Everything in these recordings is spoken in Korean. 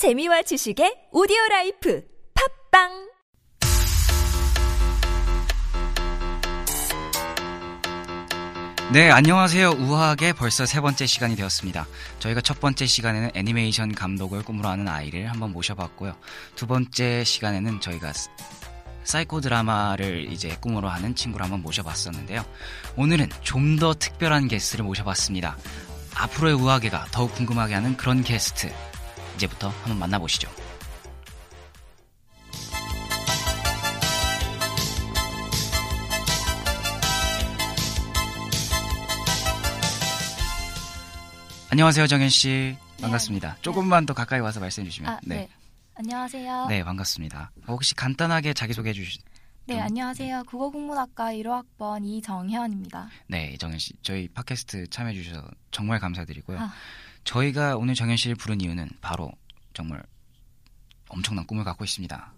재미와 지식의 오디오 라이프 팟빵 네, 안녕하세요. 우아하게 벌써 세 번째 시간이 되었습니다. 저희가 첫 번째 시간에는 애니메이션 감독을 꿈으로 하는 아이를 한번 모셔봤고요. 두 번째 시간에는 저희가 스- 사이코 드라마를 이제 꿈으로 하는 친구를 한번 모셔봤었는데요. 오늘은 좀 더 특별한 게스트를 모셔봤습니다. 앞으로의 우아하게가 더욱 궁금하게 하는 그런 게스트. 이제부터 한번 만나보시죠. 안녕하세요, 정현 씨. 반갑습니다. 조금만 더 가까이 와서 말씀해 주시면. 아, 네. 안녕하세요. 네, 반갑습니다. 혹시 간단하게 자기소개해 주시... 네, 좀- 안녕하세요. 국어국문학과 1호학번 이정현입니다. 네, 정현 씨. 저희 팟캐스트 참여해 주셔서 정말 감사드리고요. 아. 저희가 오늘 정현 씨를 부른 이유는 바로 정말 엄청난 꿈을 갖고 있습니다.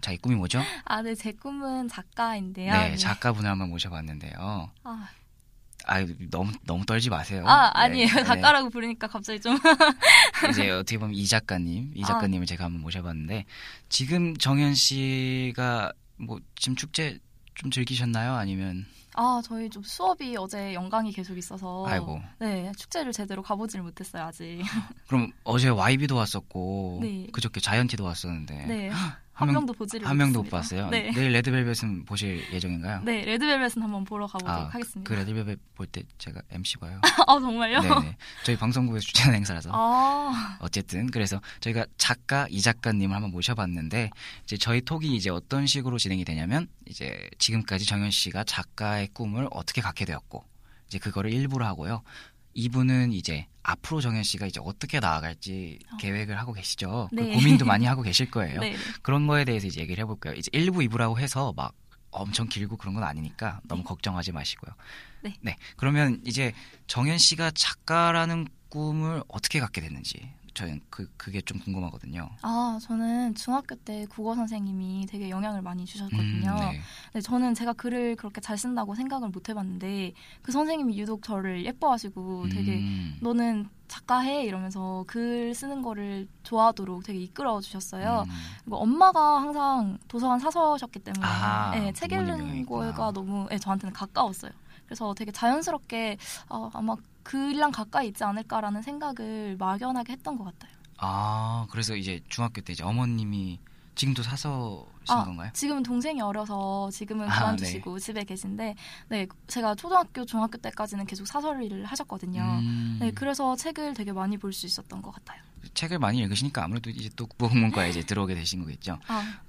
자기 꿈이 뭐죠? 아, 네, 제 꿈은 작가인데요. 네, 작가분을 한번 모셔봤는데요. 아, 아, 너무 너무 떨지 마세요. 아, 네, 아니에요. 네. 작가라고 부르니까 갑자기 좀. 이제 어떻게 보면 이 작가님, 이 아. 작가님을 제가 한번 모셔봤는데 지금 정현 씨가 뭐 지금 축제 좀 즐기셨나요? 아니면 아, 저희 좀 수업이 어제 연강이 계속 있어서. 아이고 네, 축제를 제대로 가보질 못했어요, 아직. 그럼 어제 YB도 왔었고 네. 그저께 자이언티도 왔었는데 네. 한 명- 명도 보지를 한 명도 못. 봤어요. 네. 내일 레드벨벳은 보실 예정인가요? 네, 레드벨벳은 한번 보러 가보도록 아, 하겠습니다. 그 레드벨벳 볼 때 제가 MC 봐요. 아, 정말요? 네네. 저희 방송국에서 주최하는 행사라서. 아, 어쨌든 그래서 저희가 작가 이 작가님을 한번 모셔봤는데 이제 저희 톡이 이제 어떤 식으로 진행이 되냐면 이제 지금까지 정현 씨가 작가의 꿈을 어떻게 갖게 되었고 이제 그거를 일부러 하고요. 이분은 이제 앞으로 정현 씨가 이제 어떻게 나아갈지 어. 계획을 하고 계시죠. 그 네. 고민도 많이 하고 계실 거예요. 네. 네. 그런 거에 대해서 이제 얘기를 해볼 거예요. 이제 1부, 2부라고 해서 막 엄청 길고 그런 건 아니니까 너무 네. 걱정하지 마시고요. 네. 그러면 이제 정현 씨가 작가라는 꿈을 어떻게 갖게 됐는지 저는 그 그게 좀 궁금하거든요. 아, 저는 중학교 때 국어 선생님이 되게 영향을 많이 주셨거든요. 음, 네. 네, 저는 제가 글을 그렇게 잘 쓴다고 생각을 못 해봤는데 그 선생님이 유독 저를 예뻐하시고 되게 음, 너는 작가해 이러면서 글 쓰는 거를 좋아하도록 되게 이끌어 주셨어요. 음, 그리고 엄마가 항상 도서관 사서셨기 때문에 아, 네, 책 읽는. 거가 너무 네, 저한테는 가까웠어요. 그래서 되게 자연스럽게 어, 아마 글이랑 가까이 있지 않을까라는 생각을 막연하게 했던 것 같아요. 아 그래서 이제 중학교 때 이제 어머님이 지금도 사서신 아, 건가요? 지금은 동생이 어려서 지금은 아, 그만두시고 집에 계신데 네 제가 초등학교 중학교 때까지는 계속 사서 일을 하셨거든요. 음, 네 그래서 책을 되게 많이 볼 수 있었던 것 같아요. 책을 많이 읽으시니까 아무래도 이제 또 국어국문과에 이제 들어오게 되신 거겠죠.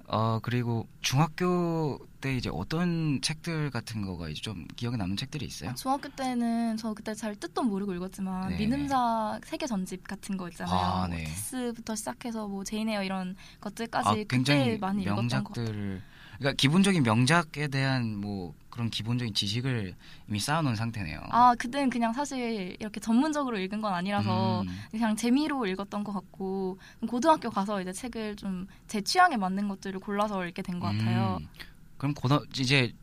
아어 그리고 중학교 때 이제 어떤 책들 같은 거가 이제 좀 기억에 남는 책들이 있어요? 중학교 때는 저 그때 잘 뜻도 모르고 읽었지만 네네. 민음사 세계 전집 같은 거 있잖아요. 아, 뭐 네. 테스부터 시작해서 뭐 제인 에어 이런 것들까지 아, 굉장히 많이 읽었던 것 같아요. 그러니까 기본적인 명작에 대한 뭐 그런 기본적인 지식을 이미 쌓아놓은 상태네요. 아 그때는 그냥 사실 이렇게 전문적으로 읽은 건 아니라서 음, 그냥 재미로 읽었던 것 같고 고등학교 가서 이제 책을 좀 제 취향에 맞는 것들을 골라서 읽게 된 것 같아요. 음. 그럼 고등 이제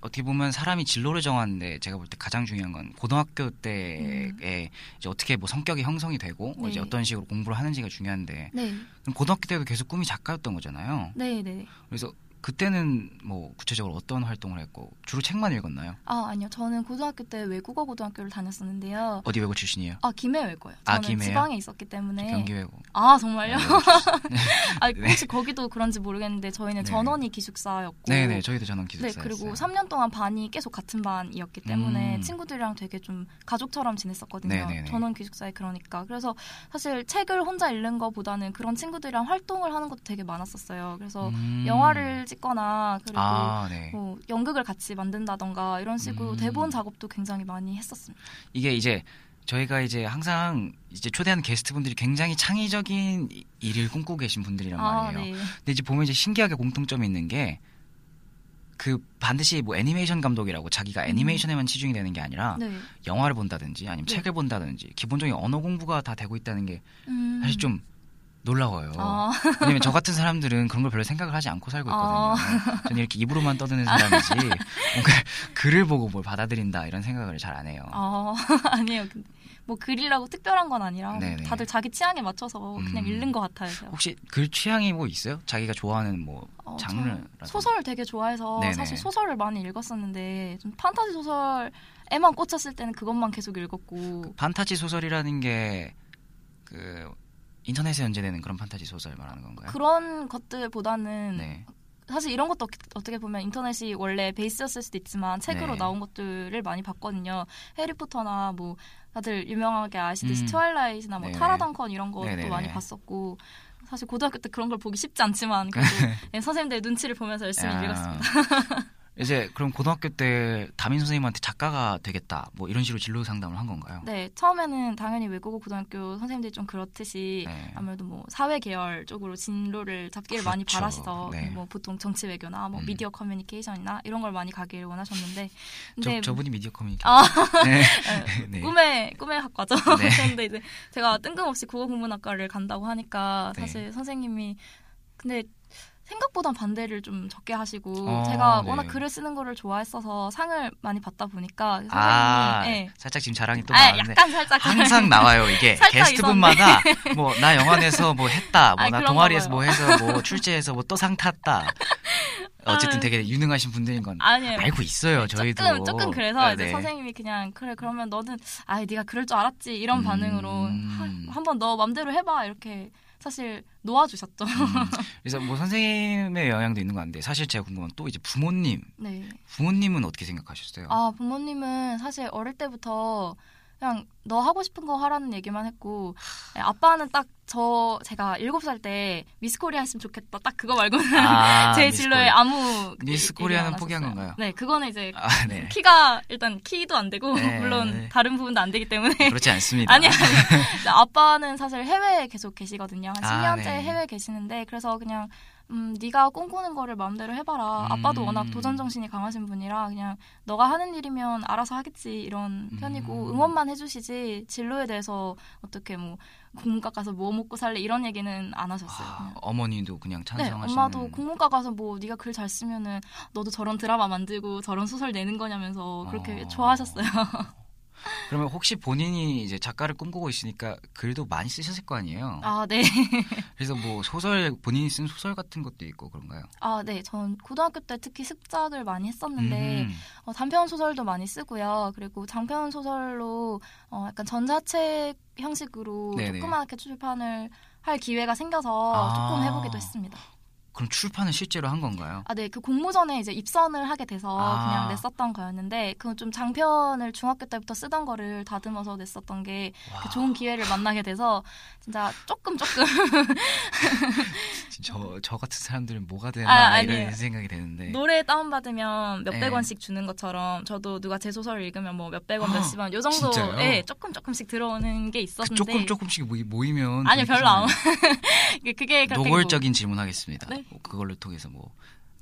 어떻게 보면 사람이 진로를 정하는데 제가 볼 때 가장 중요한 건 고등학교 때에 이제 어떻게 뭐 성격이 형성이 되고 뭐 이제 음. 네. 어떤 식으로 공부를 하는지가 중요한데 네, 그럼 고등학교 때도 계속 꿈이 작가였던 거잖아요. 네, 네. 그래서 그때는 뭐 구체적으로 어떤 활동을 했고 주로 책만 읽었나요? 아 아니요, 저는 고등학교 때 외국어 고등학교를 다녔었는데요. 어디 외고 출신이에요? 아 김해 외고요. 아, 저는 김해요? 지방에 있었기 때문에. 경기 외고. 아 정말요? 네. 아 네. 혹시 거기도 그런지 모르겠는데 저희는 네. 전원이 기숙사였고. 네네 저희도 전원 네, 기숙사였어요. 그리고 3년 동안 반이 계속 같은 반이었기 때문에 음. 친구들이랑 되게 좀 가족처럼 지냈었거든요. 네네네. 전원 기숙사에 그러니까. 그래서 사실 책을 혼자 읽는 것보다는 그런 친구들이랑 활동을 하는 것도 되게 많았었어요. 그래서 음. 영화를 찍 거나 그리고 아, 네. 뭐 연극을 같이 만든다던가 이런 식으로 음. 대본 작업도 굉장히 많이 했었습니다. 이게 이제 저희가 이제 항상 이제 초대하는 게스트분들이 굉장히 창의적인 이- 일을 꿈꾸고 계신 분들이란 말이에요. 네. 근데 이제 보면 이제 신기하게 공통점이 있는 게 그 반드시 뭐 애니메이션 감독이라고 자기가 애니메이션에만 치중이 되는 게 아니라 네. 영화를 본다든지 아니면 네. 책을 본다든지 기본적인 언어 공부가 다 되고 있다는 게 음. 사실 좀 놀라워요. 아, 왜냐면 저 같은 사람들은 그런 걸 별로 생각을 하지 않고 살고 아. 있거든요. 저는 이렇게 입으로만 떠드는 사람이지 뭔가 글을 보고 뭘 받아들인다 이런 생각을 잘 안 해요. 아 아니에요. 뭐 글이라고 특별한 건 아니라 네네. 다들 자기 취향에 맞춰서 그냥 음. 읽는 것 같아요. 제가. 혹시 글 취향이 뭐 있어요? 자기가 좋아하는 뭐 어, 장르라든지. 저 소설 되게 좋아해서 네네. 사실 소설을 많이 읽었었는데 좀 판타지 소설에만 꽂혔을 때는 그것만 계속 읽었고 판타지 소설이라는 게그 인터넷에 연재되는 그런 판타지 소설 말하는 건가요? 그런 것들보다는 네. 사실 이런 것도 어떻게- 보면 인터넷이 원래 베이스였을 수도 있지만 책으로 네. 나온 것들을 많이 봤거든요. 해리포터나 뭐 다들 유명하게 아시듯이 음. 트와일라이트나 뭐 네네. 타라덩컨 이런 것도 네네네. 많이 봤었고 사실 고등학교 때 그런 걸 보기 쉽지 않지만 그래도 네, 선생님들 눈치를 보면서 열심히 야. 읽었습니다. 이제 그럼 고등학교 때 담임 선생님한테 작가가 되겠다 뭐 이런 식으로 진로 상담을 한 건가요? 네, 처음에는 당연히 외국어 고등학교 선생님들이 좀 그렇듯이 네. 아무래도 뭐 사회 계열 쪽으로 진로를 잡기를 많이 그렇죠. 바라시서 네. 뭐 보통 정치 외교나 뭐 음. 미디어 커뮤니케이션이나 이런 걸 많이 가기를 원하셨는데 저, 근데 저 분이 미디어 커뮤니케이션. 아, 네. 네. 네. 꿈의 꿈의 학과죠. 네. 그런데 이제 제가 뜬금없이 국어 국문학과를 간다고 하니까 네. 사실 선생님이 근데 생각보다 반대를 좀 적게 하시고 어, 제가 네. 워낙 글을 쓰는 거를 좋아했어서 상을 많이 받다 보니까 선생님이 아, 예. 살짝 지금 자랑이 또 아, 나왔는데 약간 살짝 항상 나와요 이게 게스트분마다 뭐 나 영화에서 뭐 했다, 뭐 아이, 나 그런가 동아리에서. 뭐 해서 뭐 출제해서 뭐 또 상 탔다. 어쨌든 아. 되게 유능하신 분들인 건 아니에요. 알고 있어요 저희도. 조금 조금 그래서 네, 이제 네. 선생님이 그냥 그래 그러면 너는 아 네가 그럴 줄 알았지 이런 음. 반응으로 하- 한번 너 맘대로 해봐 이렇게 사실 놓아주셨죠. 음, 그래서 뭐 선생님의 영향도 있는 것 같은데 사실 제가 궁금한 건또 이제 부모님, 네. 부모님은 어떻게 생각하셨어요? 아 부모님은 사실 어릴 때부터 그냥 너 하고 싶은 거 하라는 얘기만 했고 네, 아빠는 딱 저 제가 일곱 살 때 미스 코리아 했으면 좋겠다 딱 그거 말고는 아, 제 진로에. 아무 미스 얘기 코리아는 안 포기한. 건가요? 네 그거는 이제 아, 네. 키가 일단 키도 안 되고 네. 물론 다른 부분도 안 되기 때문에 그렇지 않습니다. 아니 아니. 아빠는 사실 해외에 계속 계시거든요. 한 아, 10년째 네. 해외에 계시는데 그래서 그냥 음 네가 꿈꾸는 거를 마음대로 해봐라. 음. 아빠도 워낙 도전 정신이 강하신 분이라 그냥 너가 하는 일이면 알아서 하겠지 이런 편이고 음. 응원만 해주시지 진로에 대해서 어떻게 뭐 국문과 가서 뭐 먹고 살래 이런 얘기는 안 하셨어요. 아. 어머니도 그냥 네, 찬성하시는. 엄마도 국문과 가서 뭐 네가 글 잘 쓰면은 너도 저런 드라마 만들고 저런 소설 내는 거냐면서 그렇게 어. 좋아하셨어요. 그러면 혹시 본인이 이제 작가를 꿈꾸고 있으니까 글도 많이 쓰셨을 거 아니에요? 아, 네. 그래서 뭐 소설 본인이 쓴 소설 같은 것도 있고 그런가요? 아, 네. 전 고등학교 때 특히 습작을 많이 했었는데 음. 어, 단편 소설도 많이 쓰고요. 그리고 장편 소설로 어, 약간 전자책 형식으로 네네. 조그맣게 출판을 할 기회가 생겨서 아. 조금 해보기도 했습니다. 그럼 출판을 실제로 한 건가요? 아, 네. 그 공모전에 이제 입선을 하게 돼서 아. 그냥 냈었던 거였는데 그건 좀 장편을 중학교 때부터 쓰던 거를 다듬어서 냈었던 게 그 좋은 기회를 만나게 돼서 진짜 조금 조금 저, 저 같은 사람들은 뭐가 되나 아, 이런. 생각이 되는데 노래 다운받으면 몇백 네. 원씩 주는 것처럼 저도 누가 제 소설을 읽으면 뭐 몇백 원, 아, 몇십 원 요 정도? 예, 조금 조금씩 들어오는 게그 있었는데 조금 조금씩 모이, 모이면 아니요, 좀 별로 안 괜찮아요. 그게- 그게 노골적인 질문하겠습니다. 네? 뭐 그걸로 통해서 뭐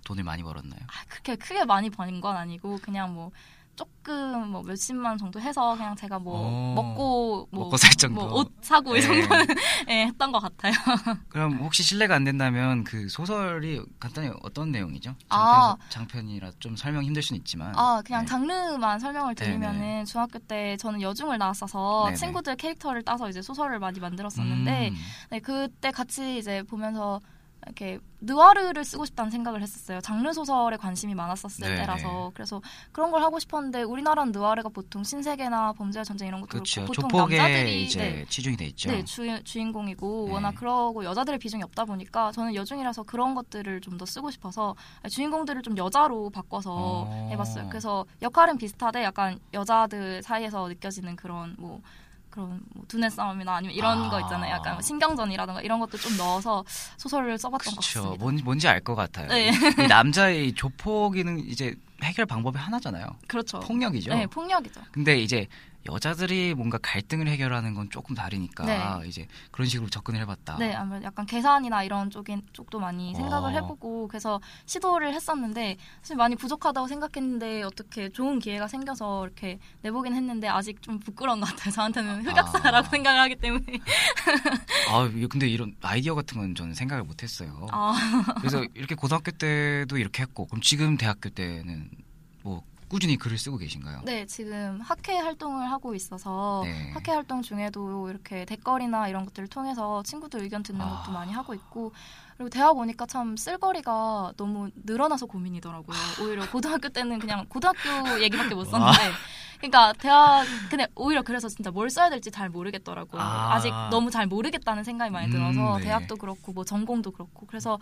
돈을 많이 벌었나요? 뭐, 아, 그렇게 크게 많이 버는 건 아니고 그냥 뭐 조금 뭐 몇십만 정도 해서 그냥 제가 뭐 오. 먹고 뭐, 먹고 살 정도. 뭐 옷 사고 이 네. 정도는 예, 했던 것 같아요. 그럼 혹시 실례가 안 된다면 그 소설이 간단히 어떤 내용이죠? 장편, 아. 장편이라 좀 설명 힘들 수는 있지만 아, 그냥 네. 장르만 설명을 드리면은 네네. 중학교 때 저는 여중을 나왔어서 네네. 친구들 캐릭터를 따서 이제 소설을 많이 만들었었는데 음. 네, 그때 같이 이제 보면서 이렇게 느와르를 쓰고 싶다는 생각을 했었어요. 장르 소설에 관심이 많았었을 네. 때라서 그래서 그런 걸 하고 싶었는데 우리나라는 느와르가 보통 신세계나 범죄와 전쟁 이런 것도 그렇죠. 그렇고 보통 남자들이 네, 치중이 돼 있죠. 네, 주, 주인공이고 네. 워낙 그러고 여자들의 비중이 없다 보니까 저는 여중이라서 그런 것들을 좀 더 쓰고 싶어서 주인공들을 좀 여자로 바꿔서 어. 해봤어요. 그래서 역할은 비슷하되 약간 여자들 사이에서 느껴지는 그런 뭐 그런 뭐 두뇌 싸움이나 아니면 이런 아. 거 있잖아요. 약간 뭐 신경전이라든가 이런 것도 좀 넣어서 소설을 써봤던 것 그렇죠. 같습니다. 뭔, 뭔지 알 것 같아요. 네. 이 남자의 조폭이는 이제 해결 방법이 하나잖아요. 그렇죠. 폭력이죠. 네, 폭력이죠. 근데 이제 여자들이 뭔가 갈등을 해결하는 건 조금 다르니까 네. 이제 그런 식으로 접근을 해봤다. 네, 아무래도 약간 계산이나 이런 쪽인 쪽도 많이 생각을 어. 해보고 그래서 시도를 했었는데 사실 많이 부족하다고 생각했는데 어떻게 좋은 기회가 생겨서 이렇게 내보긴 했는데 아직 좀 부끄러운 것 같아요. 저한테는 흑역사라고 아. 생각을 하기 때문에. 아, 근데 이런 아이디어 같은 건 저는 생각을 못했어요. 아, 그래서 이렇게 고등학교 때도 이렇게 했고, 그럼 지금 대학교 때는 뭐 꾸준히 글을 쓰고 계신가요? 네, 지금 학회 활동을 하고 있어서 네. 학회 활동 중에도 이렇게 댓글이나 이런 것들을 통해서 친구들 의견 듣는 아. 것도 많이 하고 있고 그리고 대학 오니까 참 쓸거리가 너무 늘어나서 고민이더라고요. 오히려 고등학교 때는 그냥 고등학교 얘기밖에 못 썼는데 그러니까 대학 근데 오히려 그래서 진짜 뭘 써야 될지 잘 모르겠더라고요. 아. 아. 직 너무 잘 모르겠다는 생각이 많이 들어서 음, 네. 대학도 그렇고 뭐 전공도 그렇고 그래서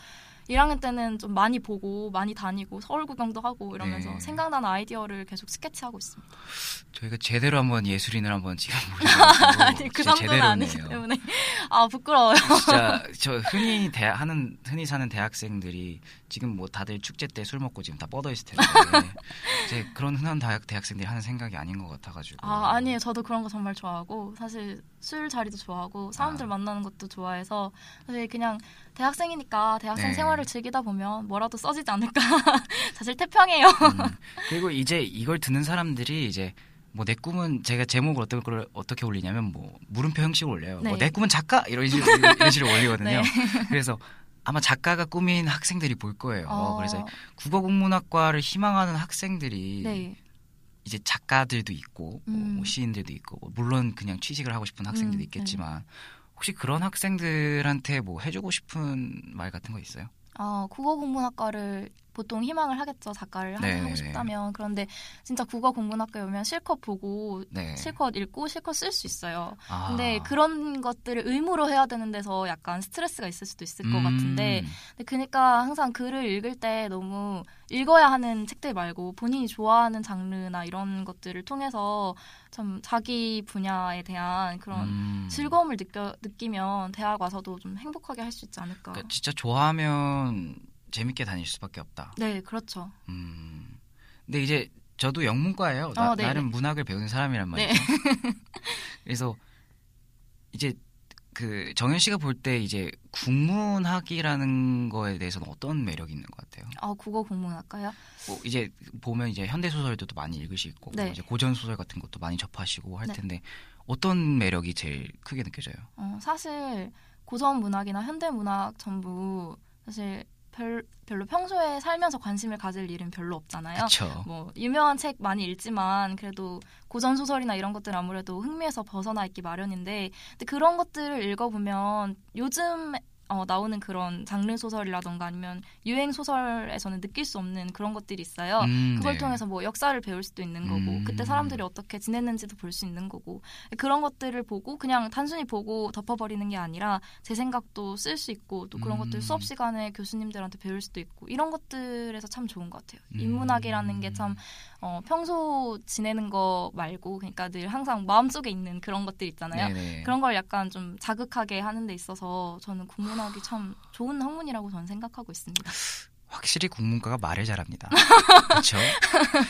1학년 때는 좀 많이 보고 많이 다니고 서울 구경도 하고 이러면서 네. 생각나는 아이디어를 계속 스케치하고 있습니다. 저희가 제대로 한번 예술인을 한번 아니 그 정도는 아니기. 때문에 아 부끄러워요. 진짜 저 흔히 대 하는 흔히 사는 대학생들이 지금 뭐 다들 축제 때 술 먹고 지금 다 뻗어 있을 텐데 이제 그런 흔한 대학 대학생들이 하는 생각이 아닌 것 같아가지고 아 아니에요. 저도 그런 거 정말 좋아하고 사실 술 자리도 좋아하고 사람들 아. 만나는 것도 좋아해서 사실 그냥 대학생이니까 대학생 네. 생활을 즐기다 보면 뭐라도 써지지 않을까. 사실 태평해요. 음, 그리고 이제 이걸 듣는 사람들이 이제 뭐내 꿈은 제가 제목을 어떻게 걸- 어떻게 올리냐면 뭐 물음표 형식으로 올려요. 네. 뭐내 꿈은 작가 이런 식으로 이런 식으로 올리거든요. 네. 그래서 아마 작가가 꿈인 학생들이 볼 거예요. 어, 그래서 국어 국문학과를 희망하는 학생들이 네. 이제 작가들도 있고 뭐 음. 뭐 시인들도 있고 뭐 물론 그냥 취직을 하고 싶은 학생들도 음, 있겠지만 혹시 그런 학생들한테 뭐 해주고 싶은 말 같은 거 있어요? 아, 국어 공문학과를 보통 희망을 하겠죠. 작가를 하- 네, 하고 네. 싶다면. 그런데 진짜 국어 공문학과에 오면 실컷 보고 네. 실컷 읽고 실컷 쓸 수 있어요. 아. 근데 그런 것들을 의무로 해야 되는 데서 약간 스트레스가 있을 수도 있을 것 음. 같은데 근데 그러니까 항상 글을 읽을 때 너무 읽어야 하는 책들 말고 본인이 좋아하는 장르나 이런 것들을 통해서 참 자기 분야에 대한 그런 음. 즐거움을 느껴, 느끼면 대학 와서도 좀 행복하게 할 수 있지 않을까. 그러니까 진짜 좋아하면 재밌게 다닐 수밖에 없다. 네, 그렇죠. 음. 근데 이제 저도 영문과예요. 나, 어, 네네. 나름 문학을 배우는 사람이란 말이죠. 네. 그래서 이제 그 정현 씨가 볼 때 이제 국문학이라는 거에 대해서는 어떤 매력이 있는 것 같아요? 아, 국어 공문학과요? 뭐 이제 보면 이제 현대 소설들도 많이 읽으시고 네. 이제 고전 소설 같은 것도 많이 접하시고 할 네. 텐데 어떤 매력이 제일 크게 느껴져요? 어, 사실 고전 문학이나 현대 문학 전부 사실 별, 별로 평소에 살면서 관심을 가질 일은 별로 없잖아요. 그렇죠. 뭐 유명한 책 많이 읽지만 그래도 고전 소설이나 이런 것들 은 아무래도 흥미에서 벗어나 있기 마련인데 근데 그런 것들을 읽어보면 요즘 어, 나오는 그런 장르 소설이라던가 아니면 유행 소설에서는 느낄 수 없는 그런 것들이 있어요. 음, 그걸 네. 통해서 뭐 역사를 배울 수도 있는 거고 음. 그때 사람들이 어떻게 지냈는지도 볼 수 있는 거고 그런 것들을 보고 그냥 단순히 보고 덮어버리는 게 아니라 제 생각도 쓸 수 있고 또 그런 음. 것들 수업 시간에 교수님들한테 배울 수도 있고 이런 것들에서 참 좋은 것 같아요. 음. 인문학이라는 게 참 어, 평소 지내는 거 말고 그러니까 늘 항상 마음속에 있는 그런 것들 있잖아요. 네네. 그런 걸 약간 좀 자극하게 하는 데 있어서 저는 국문학이 참 좋은 학문이라고 저는 생각하고 있습니다. 확실히 국문과가 말을 잘합니다. 그렇죠?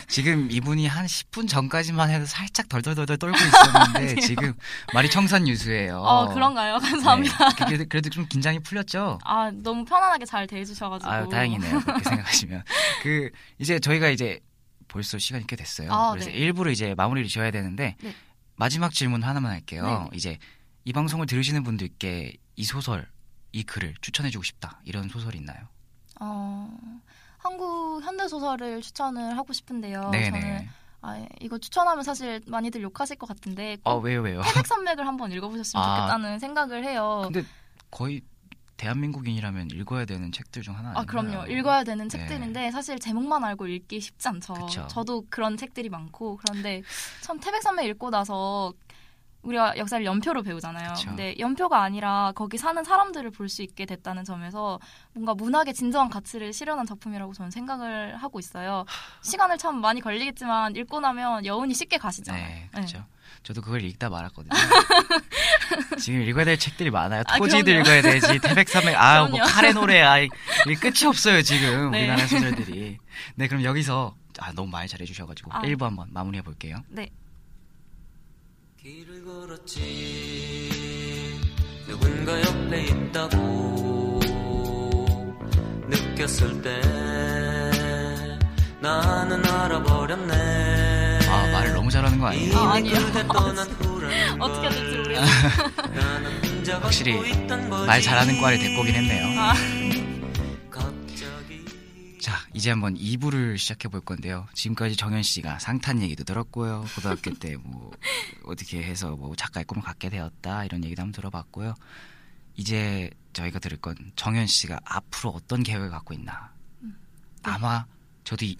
지금 이분이 한 10분 전까지만 해도 살짝 덜덜덜덜 떨고 있었는데 지금 말이 청산유수예요. 어, 그런가요? 감사합니다. 네. 그래도, 그래도 좀 긴장이 풀렸죠? 아 너무 편안하게 잘 대해주셔가지고 아, 다행이네요. 그렇게 생각하시면. 그, 이제 저희가 이제 벌써 시간이 꽤 됐어요. 아, 그래서 네. 일부러 이제 마무리를 지어야 되는데, 네. 마지막 질문 하나만 할게요. 네. 이제 이 방송을 들으시는 분들께 이 소설, 이 글을 추천해주고 싶다. 이런 소설이 있나요? 어, 한국 현대 소설을 추천을 하고 싶은데요. 네네. 저는 아, 이거 추천하면 사실 많이들 욕하실 것 같은데 어, 꼭 왜요, 왜요? 태백산맥을 한번 읽어보셨으면 아. 좋겠다는 생각을 해요. 근데 거의 대한민국인이라면 읽어야 되는 책들 중 하나 아, 아닌가요? 그럼요. 읽어야 되는 네. 책들인데 사실 제목만 알고 읽기 쉽지 않죠. 그쵸. 저도 그런 책들이 많고 그런데 참 태백산맥 읽고 나서 우리가 역사를 연표로 배우잖아요. 그쵸. 근데 연표가 아니라 거기 사는 사람들을 볼 수 있게 됐다는 점에서 뭔가 문학의 진정한 가치를 실현한 작품이라고 저는 생각을 하고 있어요. 시간을 참 많이 걸리겠지만 읽고 나면 여운이 쉽게 가시잖아요. 네, 네. 그렇죠. 저도 그걸 읽다 말았거든요. 지금 읽어야 될 책들이 많아요. 아, 토지도 그럼요. 읽어야 되지, 태백산맥, 아, 뭐. 카레 노래, 아, 이 끝이 없어요 지금 네. 우리나라 소설들이. 네, 그럼 여기서 아 너무 말 잘해주셔가지고 아. 1부 한번 마무리해 볼게요. 네. 길을 걸었지 누군가 옆에 있다고 느꼈을 때 나는 알아버렸네 아 말을 너무 잘하는 거 아니에요? 아, 걸 어떻게 될지 혼자 확실히. 말 잘하는 과를 오긴 했네요. 아, 자, 이제 한번 2부를 시작해 볼 건데요. 지금까지 정현 씨가 상탄 얘기도 들었고요. 고등학교 때 뭐 어떻게 해서 뭐 작가의 꿈을 갖게 되었다 이런 얘기도 한번 들어봤고요. 이제 저희가 들을 건 정현 씨가 앞으로 어떤 계획을 갖고 있나. 아마 저도 이,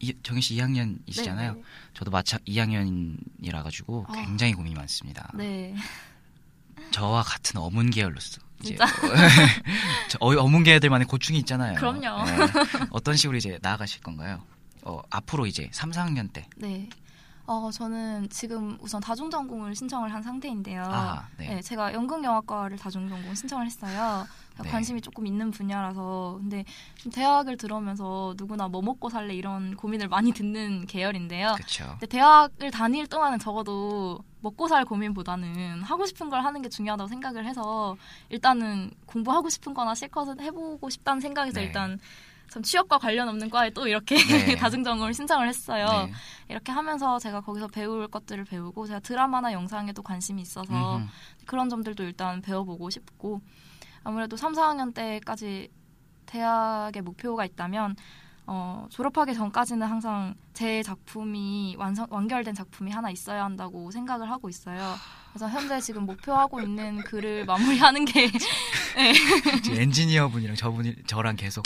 이- 정현 씨 2학년이시잖아요. 네, 저도 마찬 2학년이라 가지고 아. 굉장히 고민이 많습니다. 네. 저와 같은 어문 계열로서 이제 어, 어문 계열들만의 고충이 있잖아요. 그럼요. 네. 어떤 식으로 이제 나아가실 건가요? 어, 앞으로 이제 3, 4학년 때. 네. 어, 저는 지금 우선 다중전공을 신청을 한 상태인데요. 아, 네. 네, 제가 연극영화과를 다중전공 신청을 했어요. 네. 관심이 조금 있는 분야라서. 근데 좀 대학을 들어오면서 누구나 뭐 먹고 살래 이런 고민을 많이 듣는 계열인데요. 그렇죠. 근데 대학을 다닐 동안은 적어도 먹고 살 고민보다는 하고 싶은 걸 하는 게 중요하다고 생각을 해서 일단은 공부하고 싶은 거나 실컷은 해보고 싶다는 생각에서 네. 일단 참 취업과 관련 없는 과에 또 이렇게 네. 다중전공을 신청을 했어요. 네. 이렇게 하면서 제가 거기서 배울 것들을 배우고 제가 드라마나 영상에도 관심이 있어서 음흠. 그런 점들도 일단 배워보고 싶고 아무래도 3, 4학년 때까지 대학의 목표가 있다면 어, 졸업하기 전까지는 항상 제 작품이 완성, 완결된 작품이 하나 있어야 한다고 생각을 하고 있어요. 그래서 현재 지금 목표하고 있는 글을 마무리하는 게 지금 엔지니어 분이랑 저분이 저랑 계속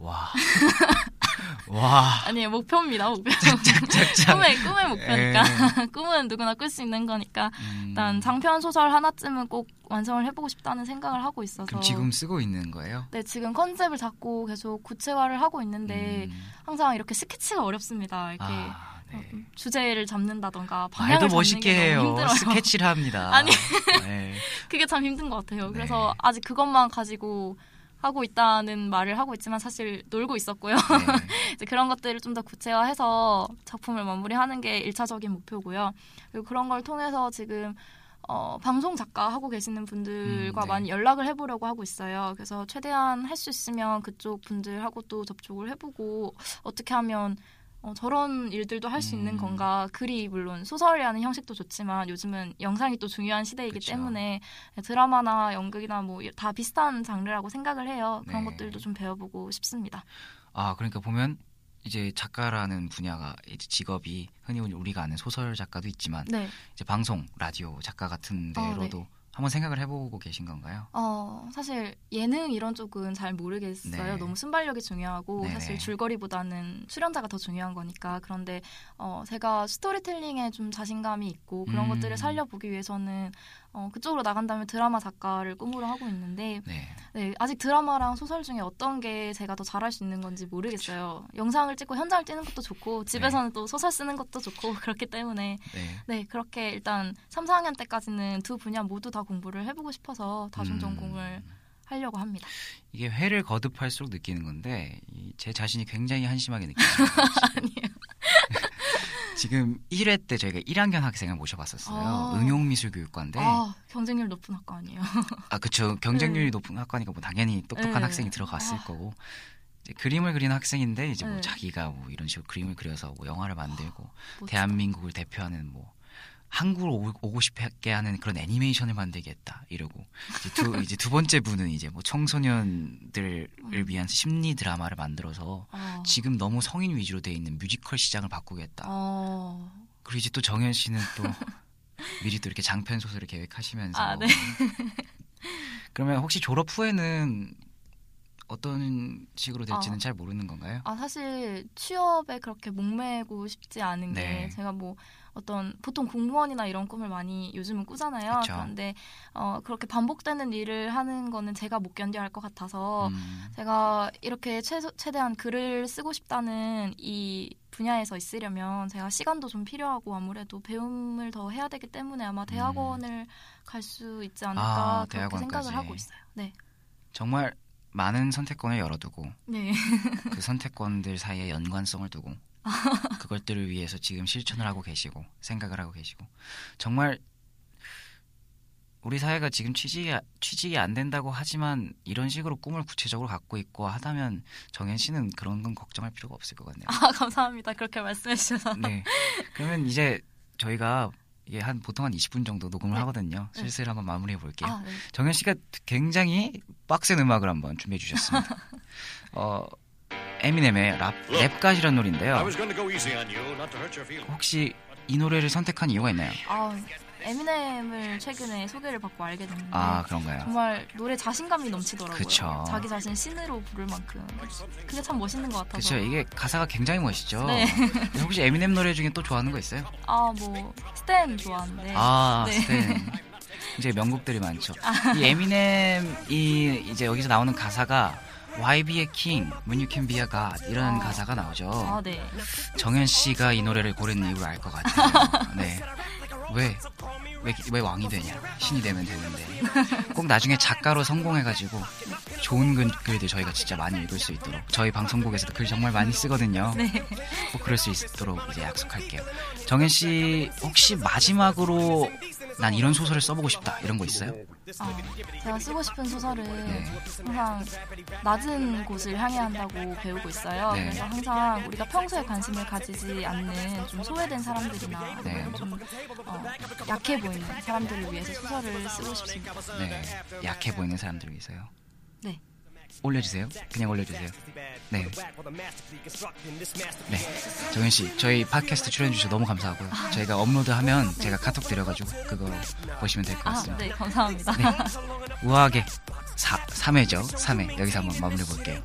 와. 와. 아니에요 목표입니다 목표 짝짝짝. 꿈의 꿈의 목표니까 예. 꿈은 누구나 꿀 수 있는 거니까 음, 일단 장편 소설 하나쯤은 꼭 완성을 해보고 싶다는 생각을 하고 있어서 그럼 지금 쓰고 있는 거예요? 네 지금 컨셉을 잡고 계속 구체화를 하고 있는데 음. 항상 이렇게 스케치가 어렵습니다 이렇게 아, 네. 어, 주제를 잡는다던가 방향을 말도 잡는 멋있게 해요. 힘들어요. 스케치를 합니다. 아니. 네. 그게 참 힘든 것 같아요. 그래서 네. 아직 그것만 가지고 하고 있다는 말을 하고 있지만 사실 놀고 있었고요. 네. 이제 그런 것들을 좀 더 구체화해서 작품을 마무리하는 게 1차적인 목표고요. 그리고 그런 걸 통해서 지금 어, 방송 작가 하고 계시는 분들과 음, 네. 많이 연락을 해보려고 하고 있어요. 그래서 최대한 할 수 있으면 그쪽 분들하고 또 접촉을 해보고 어떻게 하면 어, 저런 일들도 할수 있는 음. 건가. 글이 물론 소설이라는 형식도 좋지만 요즘은 영상이 또 중요한 시대이기 그쵸. 때문에 드라마나 연극이나 뭐 다 비슷한 장르라고 생각을 해요. 그런 네. 것들도 좀 배워보고 싶습니다. 아, 그러니까 보면 이제 작가라는 분야가 이제 직업이 흔히 우리가 아는 소설 작가도 있지만 네. 이제 방송, 라디오 작가 같은 아, 데로도 한번 생각을 해보고 계신 건가요? 어, 사실 예능 이런 쪽은 잘 모르겠어요. 네. 너무 순발력이 중요하고 네네. 사실 줄거리보다는 출연자가 더 중요한 거니까. 그런데 어, 제가 스토리텔링에 좀 자신감이 있고 그런 음. 것들을 살려보기 위해서는 어, 그쪽으로 나간다면 드라마 작가를 꿈으로 하고 있는데 네. 네, 아직 드라마랑 소설 중에 어떤 게 제가 더 잘할 수 있는 건지 모르겠어요. 영상을 찍고 현장을 찍는 것도 좋고 집에서는 또 소설 쓰는 것도 좋고 그렇기 때문에 네. 네, 그렇게 일단 3, 4학년 때까지는 두 분야 모두 다 공부를 해보고 싶어서 다중 전공을 음. 하려고 합니다. 이게 회를 거듭할수록 느끼는 건데 이- 제 자신이 굉장히 한심하게 느껴요. 아니에요. 지금 1회 때 저희가 1학년 학생을 모셔봤었어요. 아. 응용미술교육과인데 아, 경쟁률 높은 학과 아니에요. 아 그쵸 경쟁률이 네. 높은 학과니까 뭐 당연히 똑똑한 네. 학생이 들어갔을 아. 거고 이제 그림을 그리는 학생인데 이제 뭐 네. 자기가 뭐 이런 식으로 그림을 그려서 뭐 영화를 만들고 멋지다. 대한민국을 대표하는 뭐 한국을 오- 오고 싶게 하는 그런 애니메이션을 만들겠다 이러고 이제 두, 이제 두 번째 분은 이제 뭐 청소년들을 음. 위한 심리 드라마를 만들어서 아, 지금 너무 성인 위주로 돼 있는 뮤지컬 시장을 바꾸겠다. 어, 그리고 이제 또 정현 씨는 또 미리 또 이렇게 장편 소설을 계획하시면서 아, 네. 그러면 혹시 졸업 후에는 어떤 식으로 될지는 아. 잘 모르는 건가요? 아 사실 취업에 그렇게 목매고 싶지 않은 게 네. 제가 뭐 어떤 보통 공무원이나 이런 꿈을 많이 요즘은 꾸잖아요. 그쵸. 그런데 어, 그렇게 반복되는 일을 하는 거는 제가 못 견뎌야 할것 같아서 음, 제가 이렇게 최소, 최대한 글을 쓰고 싶다는 이 분야에서 있으려면 제가 시간도 좀 필요하고 아무래도 배움을 더 해야 되기 때문에 아마 대학원을 갈수 있지 않을까 음. 아, 그렇게 대학원까지. 생각을 하고 있어요. 네. 정말 많은 선택권을 열어두고 네. 그 선택권들 사이에 연관성을 두고 그것들을 위해서 지금 실천을 하고 계시고 생각을 하고 계시고 정말 우리 사회가 지금 취직이 취직이 안 된다고 하지만 이런 식으로 꿈을 구체적으로 갖고 있고 하다면 정현 씨는 그런 건 걱정할 필요가 없을 것 같네요. 아, 감사합니다. 그렇게 말씀해 주셔서. 네. 그러면 이제 저희가 이게 한 보통 한 20분 정도 녹음을 네. 하거든요. 네. 슬슬 한번 마무리해 볼게요. 아, 네. 정현 씨가 굉장히 빡센 음악을 한번 준비해 주셨습니다. 어, 에미넴의 랍, 랩갓이라는 노래인데요. I was going to go easy on you, not to hurt your feelings. 혹시 이 노래를 선택한 이유가 있나요? 아, 에미넴을 최근에 소개를 받고 알게 됐는데 아 그런가요? 정말 노래 자신감이 넘치더라고요. 그쵸. 자기 자신 신으로 부를 만큼 그게 참 멋있는 것 같아서. 그렇죠. 이게 가사가 굉장히 멋있죠. 네. 혹시 에미넴 노래 중에 또 좋아하는 거 있어요? 아, 뭐 스탠 좋아하는데. 아, 네. 스탠. 이제 명곡들이 많죠. 이 에미넴이 이제 여기서 나오는 가사가 Why be a king when you can be a god 이런 아. 가사가 나오죠. 아, 네. 정현 씨가 이 노래를 고른 이유를 알 것 같아요. 네. 왜? 왜, 왜 왕이 되냐? 신이 되면 되는데. 꼭 나중에 작가로 성공해가지고 좋은 글, 글들 저희가 진짜 많이 읽을 수 있도록. 저희 방송국에서도 글 정말 많이 쓰거든요. 네. 꼭 그럴 수 있도록 이제 약속할게요. 정현 씨, 혹시 마지막으로 난 이런 소설을 써보고 싶다. 이런 거 있어요? 아, 제가 쓰고 싶은 소설은 네. 항상 낮은 곳을 향해야 한다고 배우고 있어요. 네. 그래서 항상 우리가 평소에 관심을 가지지 않는 좀 소외된 사람들이나 네. 좀 어, 약해 보이는 사람들을 위해서 소설을 쓰고 싶습니다. 네. 약해 보이는 사람들 위해서요. 네. 올려주세요. 그냥 올려주세요. 네. 네. 정현 씨, 저희 팟캐스트 출연해주셔서 너무 감사하고요. 저희가 업로드하면 제가 카톡 드려가지고 그거 보시면 될것 아, 같습니다. 네, 감사합니다. 네. 우아하게 4, 3회죠. 3회. 여기서 한번 마무리 볼게요.